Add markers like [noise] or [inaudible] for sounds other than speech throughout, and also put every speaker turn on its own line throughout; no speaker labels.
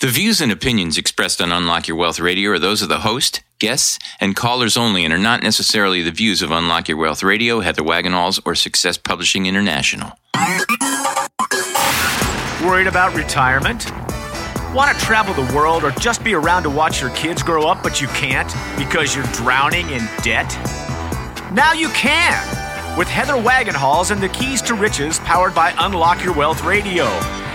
The views and opinions expressed on Unlock Your Wealth Radio are those of the host, guests, and callers only and are not necessarily the views of Unlock Your Wealth Radio, Heather Wagenhals, or Success Publishing International.
Worried about retirement? Want to travel the world or just be around to watch your kids grow up, but you can't because you're drowning in debt? Now you can! With Heather Wagenhals and the Keys to Riches powered by Unlock Your Wealth Radio.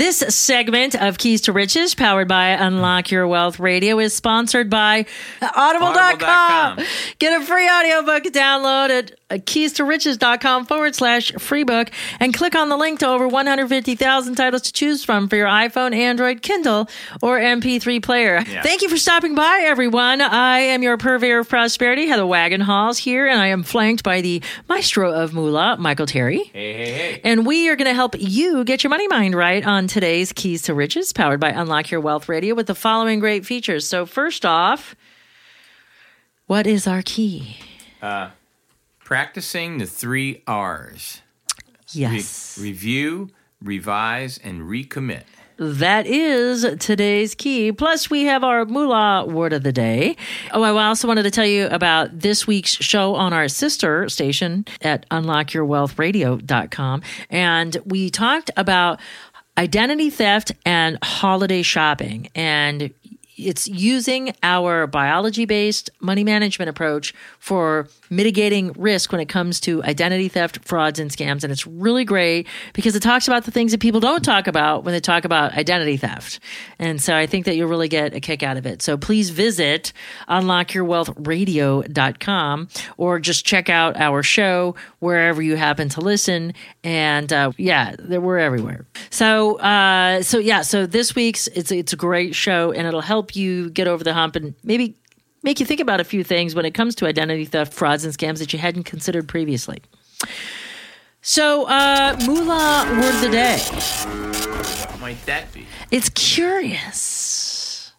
This segment of Keys to Riches, powered by Unlock Your Wealth Radio, is sponsored by Audible.com.
Audible.com.
Get a free audiobook download at Uh, keys to riches.com forward slash free book and click on the link to over 150,000 titles to choose from for your iPhone, Android, Kindle, or MP3 player.
Yeah.
Thank you for stopping by, everyone. I am your purveyor of prosperity, Heather Wagenhals here, and I am flanked by the maestro of moolah, Michael Terry.
Hey, hey, hey.
And we are going to help you get your money mind right on today's Keys to Riches, powered by Unlock Your Wealth Radio, with the following great features. So, first off, what is our key?
Uh, Practicing the three R's Re-
Yes.
review, revise, and recommit.
That is today's key. Plus, we have our moolah word of the day. Oh, I also wanted to tell you about this week's show on our sister station at unlockyourwealthradio.com. And we talked about identity theft and holiday shopping. And it's using our biology based money management approach for mitigating risk when it comes to identity theft, frauds, and scams. And it's really great because it talks about the things that people don't talk about when they talk about identity theft. And so I think that you'll really get a kick out of it. So please visit unlockyourwealthradio.com or just check out our show wherever you happen to listen. And uh, yeah, we're everywhere. So, uh, so yeah, so this week's it's it's a great show, and it'll help you get over the hump and maybe make you think about a few things when it comes to identity theft, frauds, and scams that you hadn't considered previously. So, uh, moolah word of the day.
What might that be?
It's curious.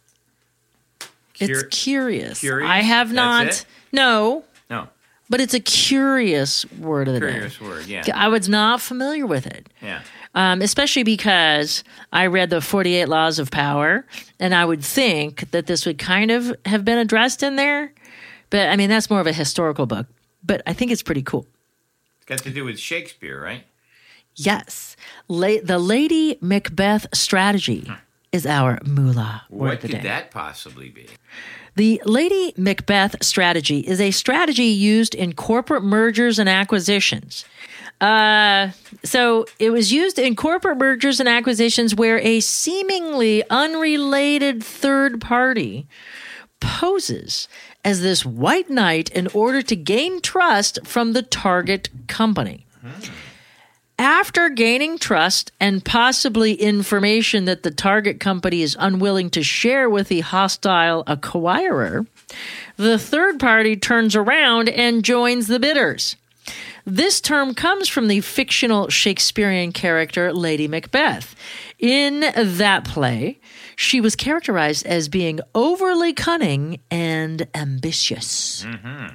it's curious.
curious?
I have not. No,
No,
but it's a curious word of the
curious
day.
word. Yeah,
I was not familiar with it.
yeah.
Um, especially because I read the 48 Laws of Power, and I would think that this would kind of have been addressed in there. But I mean, that's more of a historical book, but I think it's pretty cool.
It's got to do with Shakespeare, right?
Yes. La- the Lady Macbeth strategy is our moolah
What could
day.
that possibly be?
The Lady Macbeth strategy is a strategy used in corporate mergers and acquisitions. Uh, so it was used in corporate mergers and acquisitions where a seemingly unrelated third party poses as this white knight in order to gain trust from the target company. After gaining trust and possibly information that the target company is unwilling to share with the hostile acquirer, the third party turns around and joins the bidders. This term comes from the fictional Shakespearean character Lady Macbeth. In that play, she was characterized as being overly cunning and ambitious. Mm-hmm.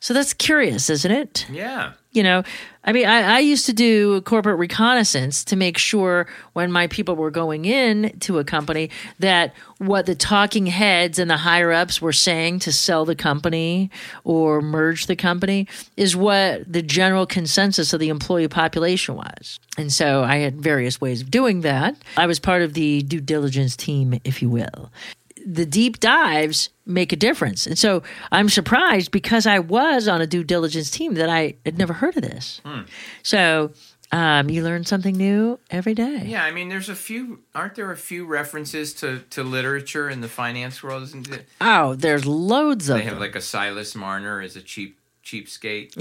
So that's curious, isn't it?
Yeah.
You know i mean I, I used to do corporate reconnaissance to make sure when my people were going in to a company that what the talking heads and the higher ups were saying to sell the company or merge the company is what the general consensus of the employee population was. And so i had various ways of doing that. I was part of the due diligence team if you will the deep dives make a difference. And so I'm surprised because I was on a due diligence team that I had never heard of this. So um, you learn something new every day.
Yeah, I mean, there's a few. Aren't there a few references to, to literature in the finance world? Isn't it?
Oh, there's loads of
They have
them.
like a Silas Marner as a chief cheapskate.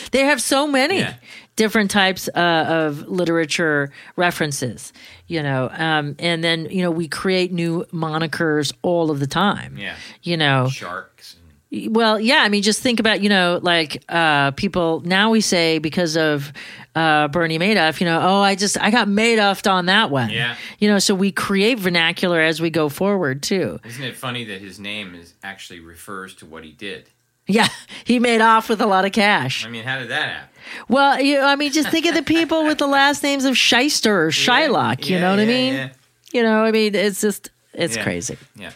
[laughs]
They have so many
Yeah.
different types uh, of literature references, you know, um, and then you know we create new monikers all of the time.
Yeah.
You know,
Sharks. And,
well, yeah. I mean, just think about you know, like uh, people now we say because of uh, Bernie Madoff, you know, oh, I just I got Madoffed on that one.
Yeah.
You know, so we create vernacular as we go forward too.
isn't it funny that his name is actually refers to what he did?
Yeah, he made off with a lot of cash.
I mean, how did that happen?
Well, you, I mean, just think of the people with the last names of Shyster or Shylock. you
Yeah,
know what I mean?
Yeah.
You know, I mean, it's just it's
Yeah.
crazy.
yeah.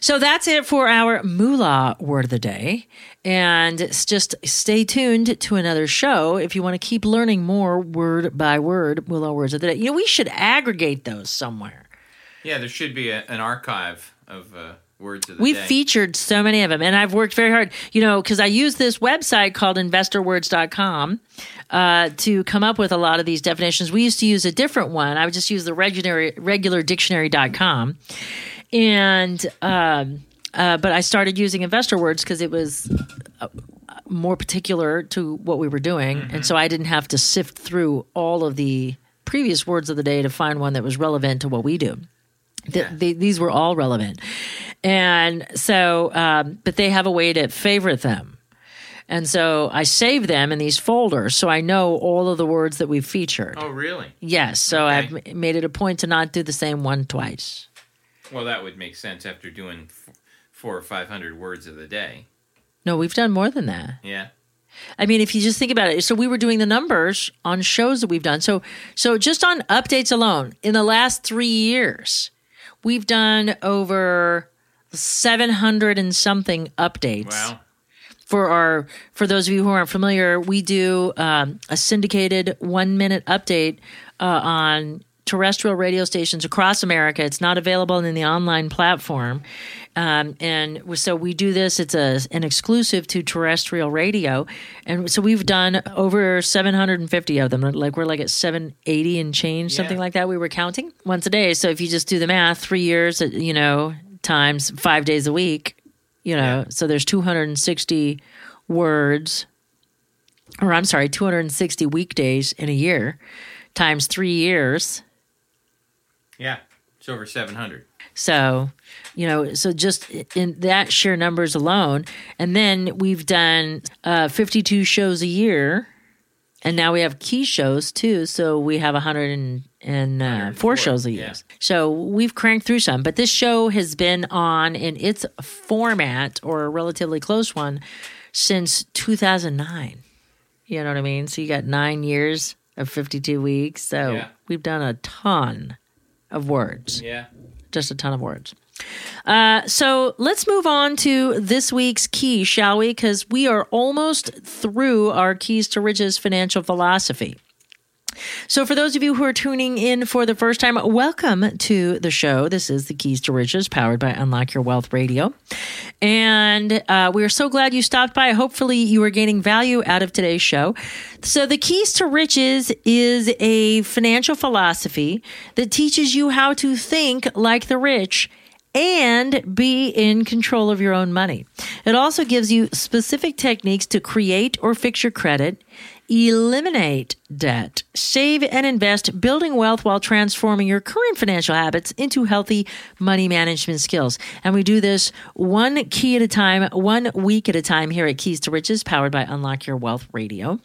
So that's it for our moolah word of the day. And it's just stay tuned to another show if you want to keep learning more word by word moolah words of the day. You know, we should aggregate those somewhere.
Yeah, there should be a, an archive of uh, words of the
We've
day.
featured so many of them, and I've worked very hard, you know, because I use this website called investorwords.com uh, to come up with a lot of these definitions. We used to use a different one. I would just use the regular, regular dictionary.com. And, um, uh, but I started using investor words because it was uh, more particular to what we were doing. And so I didn't have to sift through all of the previous words of the day to find one that was relevant to what we do. Th-
Yeah.
they- these were all relevant. And so, um, but they have a way to favorite them. And so I save them in these folders so I know all of the words that we've featured.
Oh, really?
Yes. So
Okay.
I've m- made it a point to not do the same one twice.
Well, that would make sense after doing f- four or five hundred words of the day.
No, we've done more than that.
Yeah.
I mean, if you just think about it, so we were doing the numbers on shows that we've done. So, so just on updates alone, in the last three years, we've done over seven hundred and something updates.
Wow.
for our for those of you who aren't familiar, we do um, a syndicated one minute update uh, on terrestrial radio stations across America. It's not available in the online platform, um, and so we do this. It's a an exclusive to terrestrial radio, and so we've done over 750 of them. Like we're like at 780 and change, something like that. We were counting once a day. So if you just do the math, three years, uh, you know, times five days a week you know
Yeah.
so there's 260 words or i'm sorry 260 weekdays in a year times three years
Yeah. It's over seven hundred.
so you know so just in that sheer numbers alone and then we've done uh, 52 shows a year and now we have key shows too so we have 100 and, and uh,
104,
four shows a year
yeah.
so we've cranked through some but this show has been on in its format or a relatively close one since 2009 you know what i mean so you got nine years of 52 weeks so
Yeah.
we've done a ton of words
Yeah.
just a ton of words. Uh, so let's move on to this week's key, shall we? Because we are almost through our Keys to Riches financial philosophy. So, for those of you who are tuning in for the first time, welcome to the show. This is the Keys to Riches, powered by Unlock Your Wealth Radio. And uh, we are so glad you stopped by. Hopefully, you are gaining value out of today's show. So, the Keys to Riches is a financial philosophy that teaches you how to think like the rich and be in control of your own money. It also gives you specific techniques to create or fix your credit, eliminate debt, save and invest, building wealth while transforming your current financial habits into healthy money management skills. And we do this one key at a time, one week at a time here at Keys to Riches, powered by Unlock Your Wealth Radio.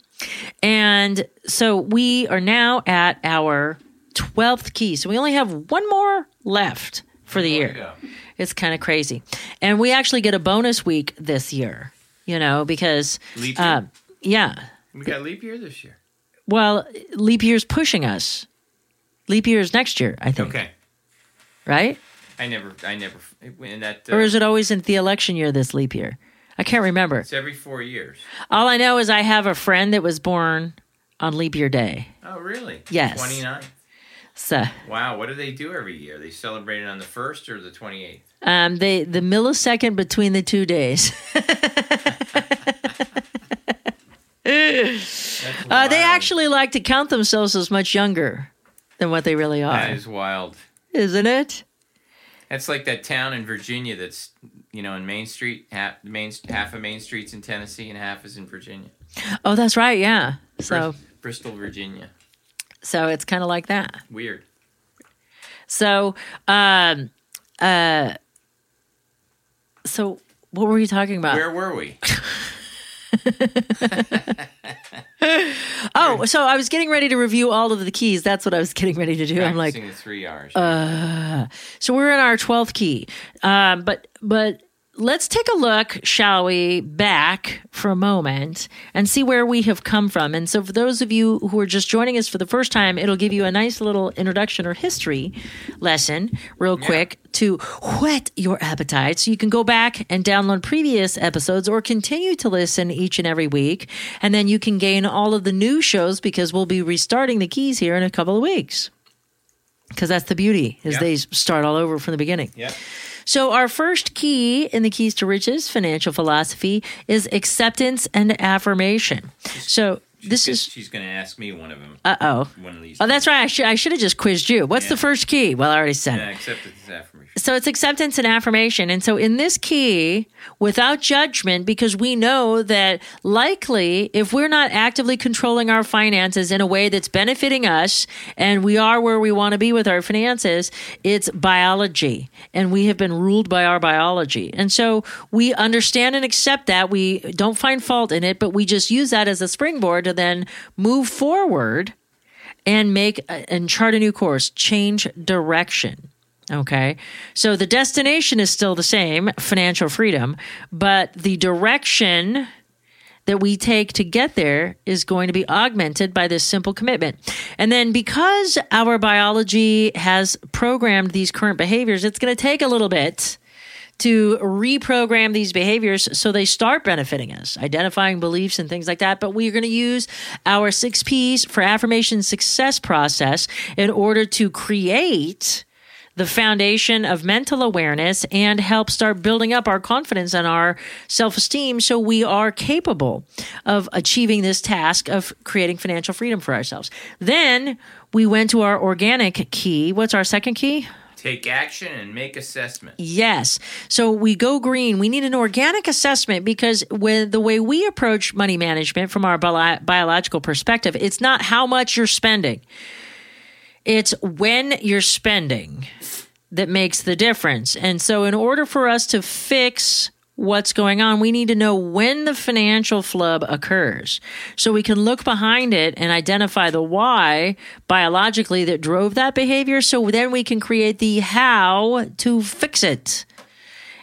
And so we are now at our 12th key. So we only have one more left for the year.
go.
It's kind of crazy. And we actually get a bonus week this year, you know, because, uh, yeah.
We got leap year this year.
Well, leap year's pushing us. Leap year is next year, I think.
Okay.
Right?
I never. I never. In that. Uh,
Or is it always in the election year this leap year? I can't remember.
It's every four years.
All I know is I have a friend that was born on leap year day.
Oh, really?
Yes.
Twenty nine.
So
Wow. What do they do every year? They celebrate it on the first or the twenty eighth.
um, they the millisecond between the two days. [laughs] Uh, they actually like to count themselves as much younger than what they really are,
That is wild.
isn't it?
That's like that town in Virginia that's you know, in Main Street, half Main half of Main Street's in Tennessee and half is in Virginia.
Oh, that's right. Yeah. So
Bris- Bristol, Virginia.
so it's kind of like that.
Weird.
So um uh so what were you talking about?
Where were we? [laughs]
oh, so I was getting ready to review all of the keys. That's what I was getting ready to do. I'm like,
the three R's.
uh, so we're in our 12th key. Um, but but let's take a look, shall we, back for a moment and see where we have come from. And so for those of you who are just joining us for the first time, it'll give you a nice little introduction or history lesson real quick to whet your appetite so you can go back and download previous episodes or continue to listen each and every week. And then you can gain all of the new shows because we'll be restarting the keys here in a couple of weeks because that's the beauty is they start all over from the beginning.
yep.
So our first key in the keys to riches financial philosophy is acceptance and affirmation. So this is
She's going to ask me one of them.
uh oh.
one of these.
Oh, that's right. I should I should have just quizzed you. What's the first key? Well, I already said
yeah,
it.
acceptance is affirmation.
So it's acceptance and affirmation. And so in this key, without judgment, because we know that likely if we're not actively controlling our finances in a way that's benefiting us and we are where we want to be with our finances, it's biology. And we have been ruled by our biology. And so we understand and accept that. We don't find fault in it, but we just use that as a springboard to then move forward and make uh, and chart a new course, change direction. Okay. So the destination is still the same, financial freedom, but the direction that we take to get there is going to be augmented by this simple commitment. And then because our biology has programmed these current behaviors, it's going to take a little bit to reprogram these behaviors so they start benefiting us, identifying beliefs and things like that. But we're going to use our six P's for affirmation success process in order to create the foundation of mental awareness and help start building up our confidence and our self esteem so we are capable of achieving this task of creating financial freedom for ourselves. Then we went to our organic key. What's our second key?
Take action and make assessment.
Yes. So we go green. We need an organic assessment because when the way we approach money management from our bio- biological perspective, it's not how much you're spending. It's when you're spending that makes the difference. And so in order for us to fix what's going on, we need to know when the financial flub occurs. So we can look behind it and identify the why biologically that drove that behavior. So then we can create the how to fix it.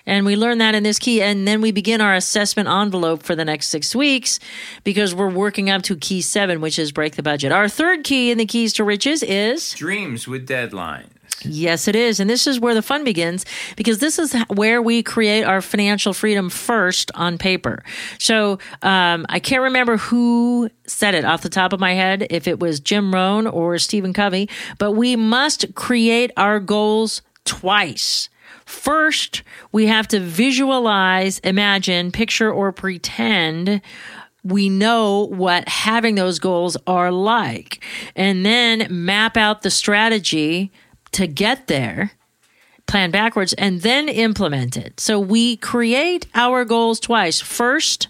And we learn that in this key. And then we begin our assessment envelope for the next six weeks because we're working up to key seven, which is break the budget. Our third key in the keys to riches is
Dreams with deadlines.
Yes, it is. And this is where the fun begins because this is where we create our financial freedom first on paper. So um, I can't remember who said it off the top of my head, if it was Jim Rohn or Stephen Covey, but we must create our goals twice. First, we have to visualize, imagine, picture, or pretend we know what having those goals are like, and then map out the strategy to get there, plan backwards, and then implement it. So we create our goals twice. First,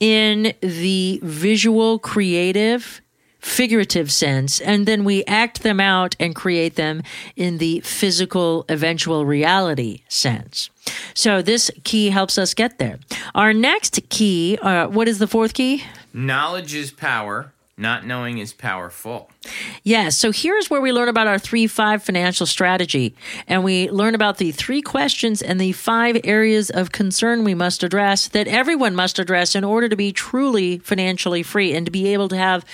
in the visual, creative, figurative sense, and then we act them out and create them in the physical, eventual reality sense. So this key helps us get there. Our next key, uh, what is the fourth key?
Knowledge is power. Not knowing is powerful.
Yes. So here's where we learn about our 3 5 financial strategy. And we learn about the three questions and the five areas of concern we must address that everyone must address in order to be truly financially free and to be able to have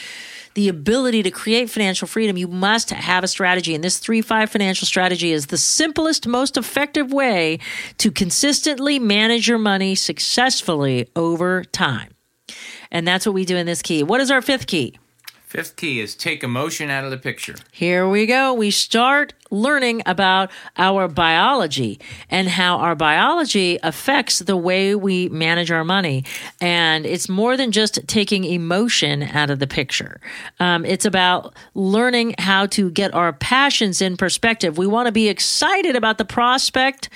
the ability to create financial freedom. You must have a strategy. And this 3 5 financial strategy is the simplest, most effective way to consistently manage your money successfully over time. And that's what we do in this key. What is our fifth key?
Fifth key is take emotion out of the picture.
Here we go. We start learning about our biology and how our biology affects the way we manage our money. And it's more than just taking emotion out of the picture. Um, it's about learning how to get our passions in perspective. We want to be excited about the prospect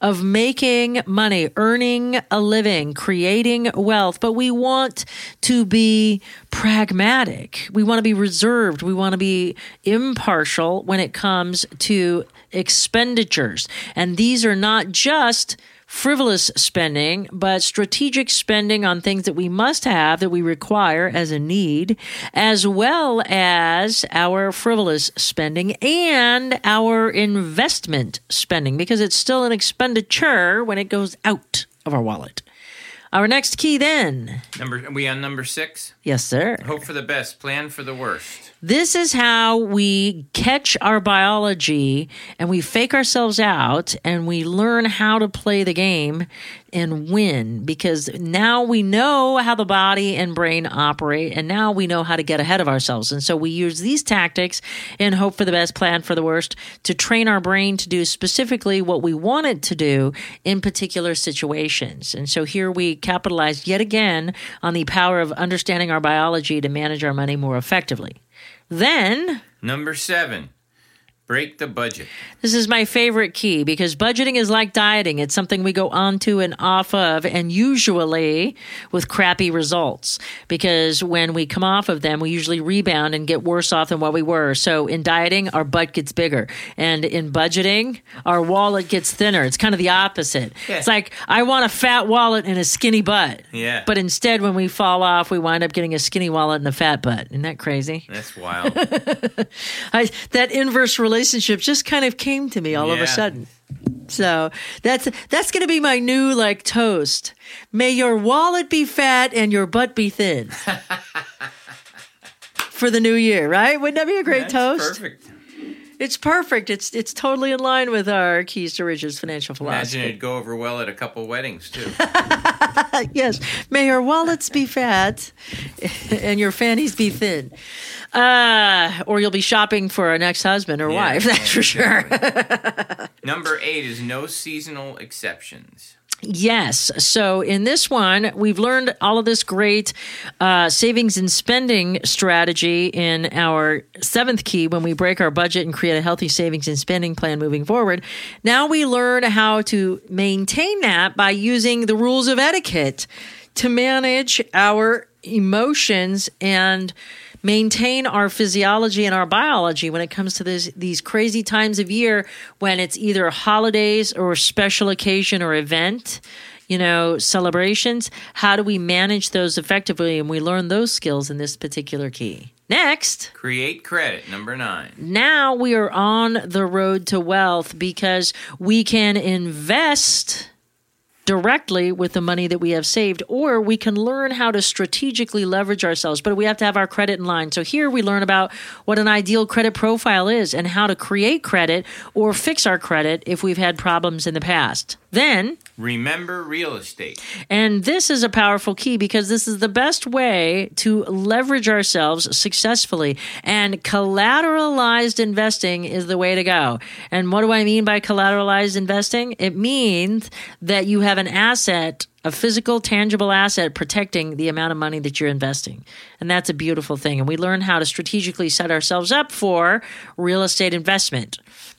of making money, earning a living, creating wealth, but we want to be pragmatic. We want to be reserved. We want to be impartial when it comes to expenditures. And these are not just frivolous spending, but strategic spending on things that we must have, that we require as a need, as well as our frivolous spending and our investment spending, because it's still an expenditure when it goes out of our wallet. Our next key then.
Number are we on number six?
Yes, sir.
Hope for the best, plan for the worst.
This is how we catch our biology and we fake ourselves out and we learn how to play the game and win because now we know how the body and brain operate and now we know how to get ahead of ourselves. And so we use these tactics and hope for the best, plan for the worst to train our brain to do specifically what we want it to do in particular situations. And so here we capitalize yet again on the power of understanding our biology to manage our money more effectively. Then,
Number seven, break the budget.
this is my favorite key because budgeting is like dieting. It's something we go onto and off of, and usually with crappy results. Because when we come off of them, we usually rebound and get worse off than what we were. So in dieting, our butt gets bigger. And in budgeting, our wallet gets thinner. It's kind of the opposite.
Yeah.
It's like, I want a fat wallet and a skinny butt.
Yeah.
But instead, when we fall off, we wind up getting a skinny wallet and a fat butt. Isn't that crazy?
That's wild. [laughs]
I, that inverse relationship just kind of came to me all of a sudden. So that's that's going to be my new like toast. May your wallet be fat and your butt be thin. [laughs] For the new year, right? Wouldn't that be a great
That's
toast?
Perfect.
It's perfect. It's it's totally in line with our keys to riches financial philosophy.
Imagine it'd go over well at a couple weddings too. [laughs]
yes. May your wallets be fat and your fannies be thin. Uh, or you'll be shopping for a next husband or
Yeah,
wife, [laughs] that's for sure. [laughs]
Number eight is no seasonal exceptions.
Yes. So in this one, we've learned all of this great uh, savings and spending strategy in our seventh key when we break our budget and create a healthy savings and spending plan moving forward. Now we learn how to maintain that by using the rules of etiquette to manage our emotions and maintain our physiology and our biology when it comes to this, these crazy times of year when it's either holidays or special occasion or event you know celebrations how do we manage those effectively and we learn those skills in this particular key next
Create credit. Number nine.
now we are on the road to wealth because we can invest directly with the money that we have saved, or we can learn how to strategically leverage ourselves. But we have to have our credit in line. So here we learn about what an ideal credit profile is and how to create credit or fix our credit if we've had problems in the past. Then,
Remember real estate.
and this is a powerful key because this is the best way to leverage ourselves successfully. And collateralized investing is the way to go. And what do I mean by collateralized investing? It means that you have an asset, a physical, tangible asset protecting the amount of money that you're investing. And that's a beautiful thing. And we learn how to strategically set ourselves up for real estate investment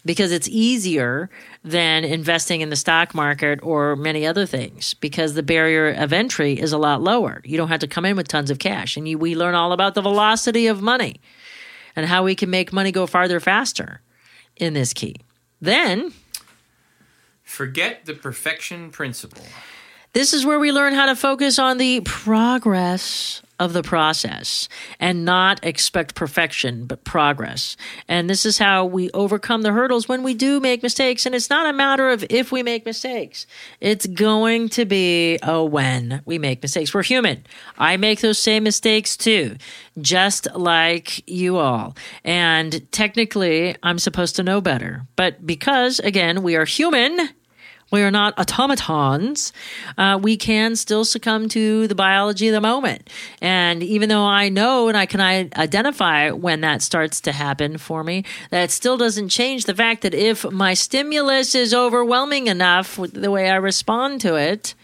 because it's easier than investing in the stock market or many other things because the barrier of entry is a lot lower. You don't have to come in with tons of cash. And you, we learn all about the velocity of money and how we can make money go farther faster in this key. Then,
Forget the perfection principle.
This is where we learn how to focus on the progress of the process and not expect perfection, but progress. And this is how we overcome the hurdles when we do make mistakes. And it's not a matter of if we make mistakes, it's going to be a when we make mistakes. We're human. I make those same mistakes too, just like you all. And technically, I'm supposed to know better. But because, again, we are human, we are not automatons, uh, we can still succumb to the biology of the moment. And even though I know and I can identify when that starts to happen for me, that still doesn't change the fact that if my stimulus is overwhelming enough with the way I respond to it,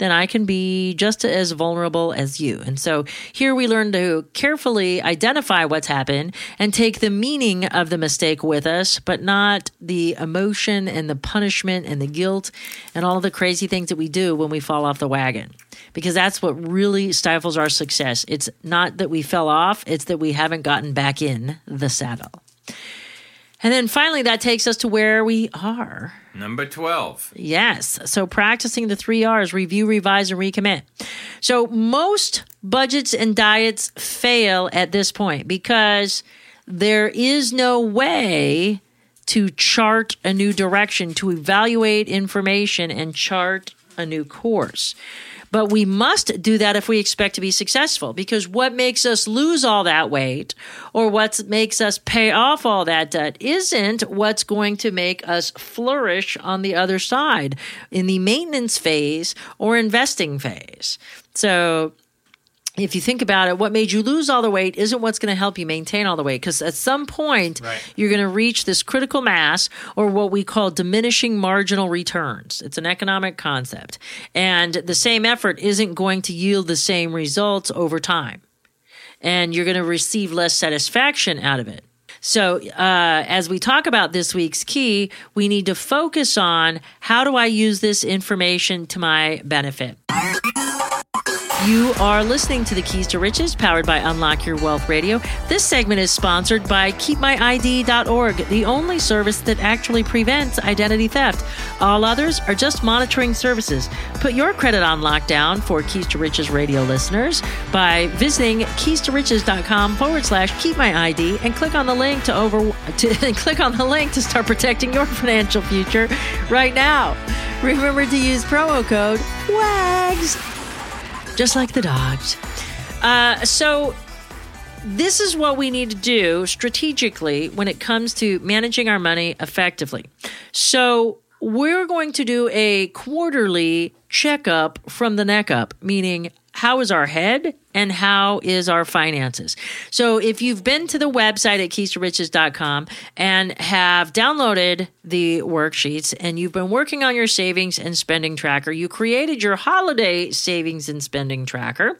then I can be just as vulnerable as you. And so here we learn to carefully identify what's happened and take the meaning of the mistake with us, but not the emotion and the punishment and the guilt and all the crazy things that we do when we fall off the wagon. Because that's what really stifles our success. It's not that we fell off, it's that we haven't gotten back in the saddle. And then finally, that takes us to where we are.
Number 12.
Yes. So practicing the three R's review, revise, and recommit. So most budgets and diets fail at this point because there is no way to chart a new direction, to evaluate information and chart a new course. But we must do that if we expect to be successful because what makes us lose all that weight or what makes us pay off all that debt isn't what's going to make us flourish on the other side in the maintenance phase or investing phase. So if you think about it, what made you lose all the weight isn't what's going to help you maintain all the weight. Because at some point, right. you're going to reach this critical mass or what we call diminishing marginal returns. It's an economic concept. And the same effort isn't going to yield the same results over time. And you're going to receive less satisfaction out of it. So, uh, as we talk about this week's key, we need to focus on how do I use this information to my benefit. You are listening to the Keys to Riches, powered by Unlock Your Wealth Radio. This segment is sponsored by KeepMyID.org, the only service that actually prevents identity theft. All others are just monitoring services. Put your credit on lockdown for Keys to Riches radio listeners by visiting keys2riches.com forward slash KeepMyID and click on the link to over to [laughs] click on the link to start protecting your financial future right now. Remember to use promo code WAGS just like the dogs. Uh, so, this is what we need to do strategically when it comes to managing our money effectively. So, we're going to do a quarterly checkup from the neck up, meaning how is our head and how is our finances. So if you've been to the website at keys2riches.com and have downloaded the worksheets and you've been working on your savings and spending tracker, you created your holiday savings and spending tracker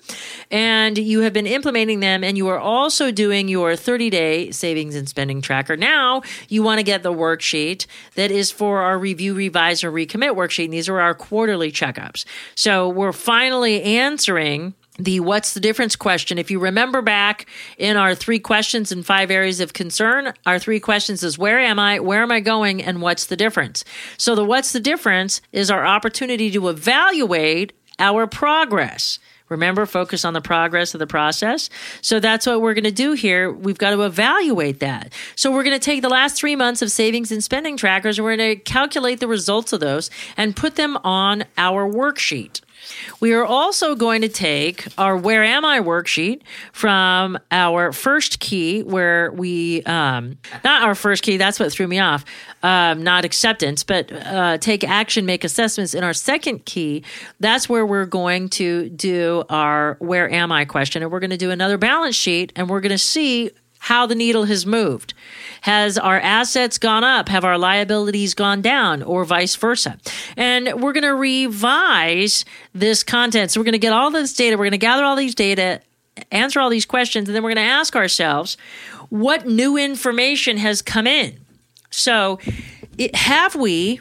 and you have been implementing them and you are also doing your 30-day savings and spending tracker. Now, you want to get the worksheet that is for our review, revise or recommit worksheet. And these are our quarterly checkups. So we're finally answering the what's the difference question. If you remember back in our three questions and five areas of concern, our three questions is where am I, where am I going, and what's the difference? So the what's the difference is our opportunity to evaluate our progress. Remember, focus on the progress of the process. So that's what we're going to do here. We've got to evaluate that. So we're going to take the last three months of savings and spending trackers and we're going to calculate the results of those and put them on our worksheet. We are also going to take our Where Am I worksheet from our first key, where we, um, not our first key, that's what threw me off, um, not acceptance, but uh, take action, make assessments. In our second key, that's where we're going to do our Where Am I question. And we're going to do another balance sheet and we're going to see how the needle has moved. Has our assets gone up? Have our liabilities gone down or vice versa? And we're going to revise this content. So we're going to get all this data. We're going to gather all these data, answer all these questions, and then we're going to ask ourselves what new information has come in. So it, have we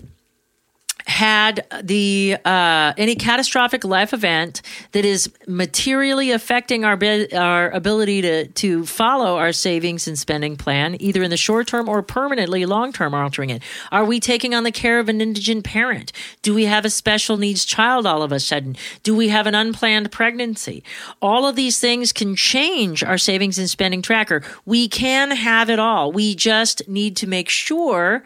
had the uh, any catastrophic life event that is materially affecting our our ability to to follow our savings and spending plan, either in the short term or permanently long term altering it? Are we taking on the care of an indigent parent? Do we have a special needs child all of a sudden? Do we have an unplanned pregnancy? All of these things can change our savings and spending tracker. We can have it all. We just need to make sure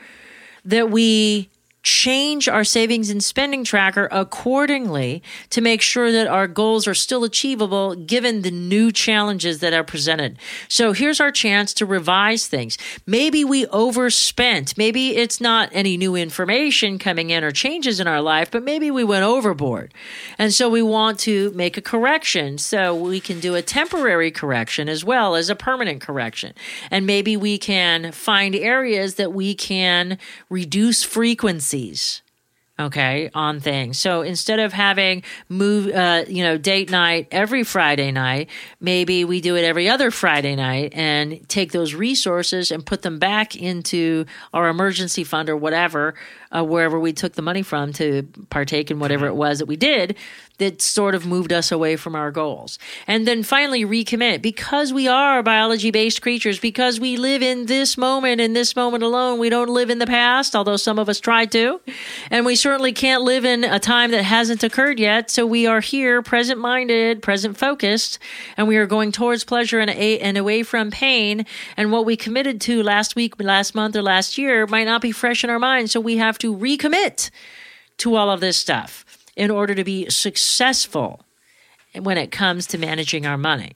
that we change our savings and spending tracker accordingly to make sure that our goals are still achievable given the new challenges that are presented. So here's our chance to revise things. Maybe we overspent. Maybe it's not any new information coming in or changes in our life, but maybe we went overboard. And so we want to make a correction. So we can do a temporary correction as well as a permanent correction. And maybe we can find areas that we can reduce frequency okay on things. So instead of having move uh, you know date night every friday night maybe we do it every other friday night and take those resources and put them back into our emergency fund or whatever uh, wherever we took the money from to partake in whatever it was that we did that sort of moved us away from our goals. And then finally, recommit because we are biology based creatures, because we live in this moment, in this moment alone. We don't live in the past, although some of us try to. And we certainly can't live in a time that hasn't occurred yet. So we are here, present minded, present focused, and we are going towards pleasure and, a- and away from pain. And what we committed to last week, last month, or last year might not be fresh in our minds. So we have to recommit to all of this stuff in order to be successful when it comes to managing our money.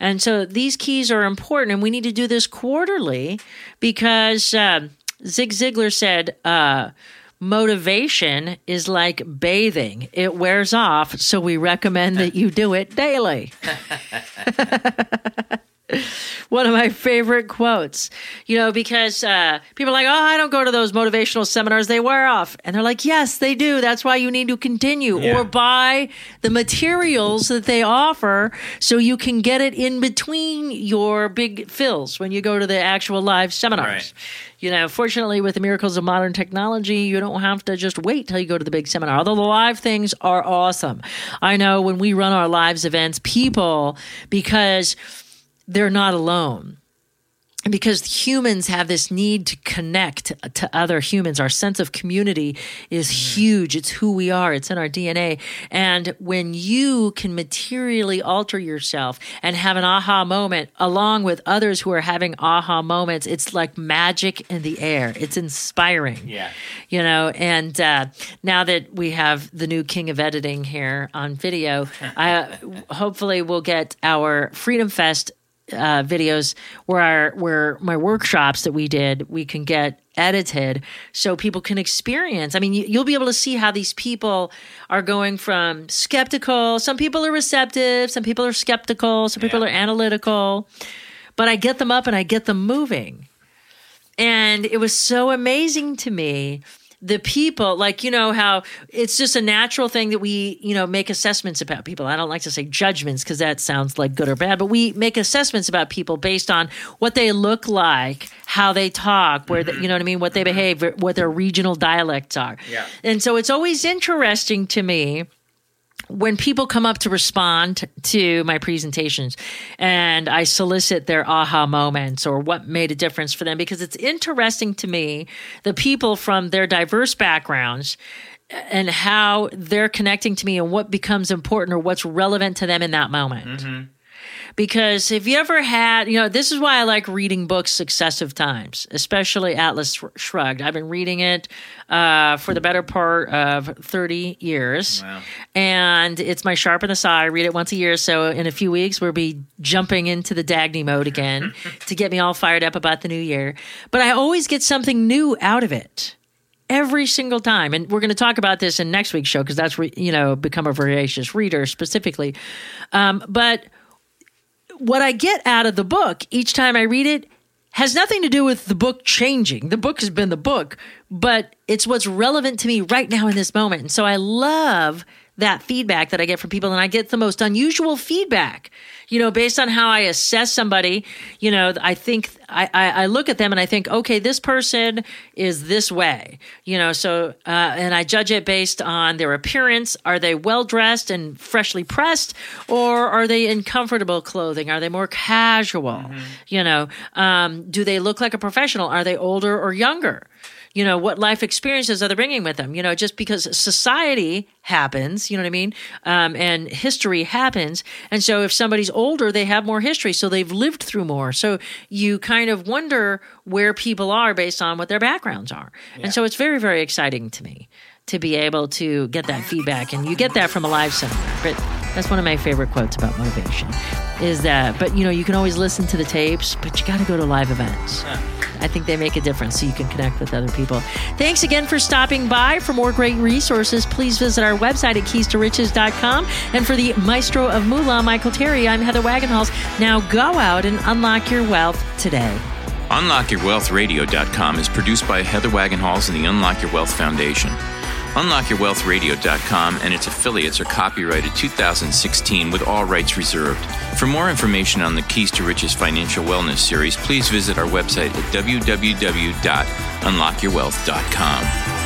And so these keys are important, and we need to do this quarterly because uh, Zig Ziglar said, uh, motivation is like bathing. It wears off, so we recommend that you do it daily. [laughs] [laughs] one of my favorite quotes, you know, because uh, people are like, oh, I don't go to those motivational seminars, they wear off. And they're like, yes, they do. That's why you need to continue
Yeah.
or buy the materials that they offer so you can get it in between your big fills when you go to the actual live seminars.
Right.
You know, fortunately, with the miracles of modern technology, you don't have to just wait till you go to the big seminar. Although the live things are awesome. I know when we run our lives events, people, because they're not alone. Because humans have this need to connect to other humans, our sense of community is huge. It's who we are, it's in our DNA. And when you can materially alter yourself and have an aha moment along with others who are having aha moments, it's like magic in the air. It's inspiring.
Yeah.
You know, and uh, now that we have the new king of editing here on video, [laughs] I hopefully we'll get our Freedom Fest uh, videos where our where my workshops that we did we can get edited so people can experience. I mean you, you'll be able to see how these people are going from skeptical. Some people are receptive. Some people are skeptical. Some people
Yeah.
are analytical. But i get them up and i get them moving. And it was so amazing to me the people like you know how it's just a natural thing that we you know make assessments about people. I don't like to say judgments because that sounds like good or bad but we make assessments about people based on what they look like how they talk where they, mm-hmm. you know what i mean what they mm-hmm. behave what their regional dialects are.
Yeah.
and so it's always interesting to me when people come up to respond to my presentations and I solicit their aha moments or what made a difference for them, because it's interesting to me the people from their diverse backgrounds and how they're connecting to me and what becomes important or what's relevant to them in that moment. Mm-hmm. Because if you ever had, you know, this is why I like reading books successive times, especially Atlas Shrugged. I've been reading it uh, for the better part of 30 years.
Wow.
And it's my sharp in the saw. I read it once a year. So in a few weeks, we'll be jumping into the Dagny mode again [laughs] to get me all fired up about the new year. But I always get something new out of it every single time and we're going to talk about this in next week's show because that's re- you know become a voracious reader specifically um, but what i get out of the book each time i read it has nothing to do with the book changing. The book has been the book but it's what's relevant to me right now in this moment. And so i love that feedback that i get from people and i get the most unusual feedback you know based on how i assess somebody you know i think i i, I look at them and i think okay this person is this way you know so uh, and i judge it based on their appearance. Are they well dressed and freshly pressed or are they in comfortable clothing? Are they more casual you know? Um, do they look like a professional? Are they older or younger you know, what life experiences are they bringing with them? You know, just because society happens, you know what I mean? Um, and history happens. And so if somebody's older, they have more history. So they've lived through more. So you kind of wonder where people are based on what their backgrounds are. Yeah. And so it's very, very exciting to me to be able to get that feedback. And you get that from a live seminar. But that's one of my favorite quotes about motivation is that, but you know, you can always listen to the tapes, but you got to go to live events. Yeah. I think they make a difference so you can connect with other people. Thanks again for stopping by. For more great resources, please visit our website at keys2riches.com. And for the maestro of moolah, Michael Terry, I'm Heather Wagenhals. Now go out and unlock your wealth today.
UnlockYourWealthRadio.com is produced by Heather Wagenhals and the Unlock Your Wealth Foundation. UnlockYourWealthRadio.com and its affiliates are copyrighted 2016 with all rights reserved. For more information on the Keys to Riches Financial Wellness Series, please visit our website at www.unlockyourwealth.com.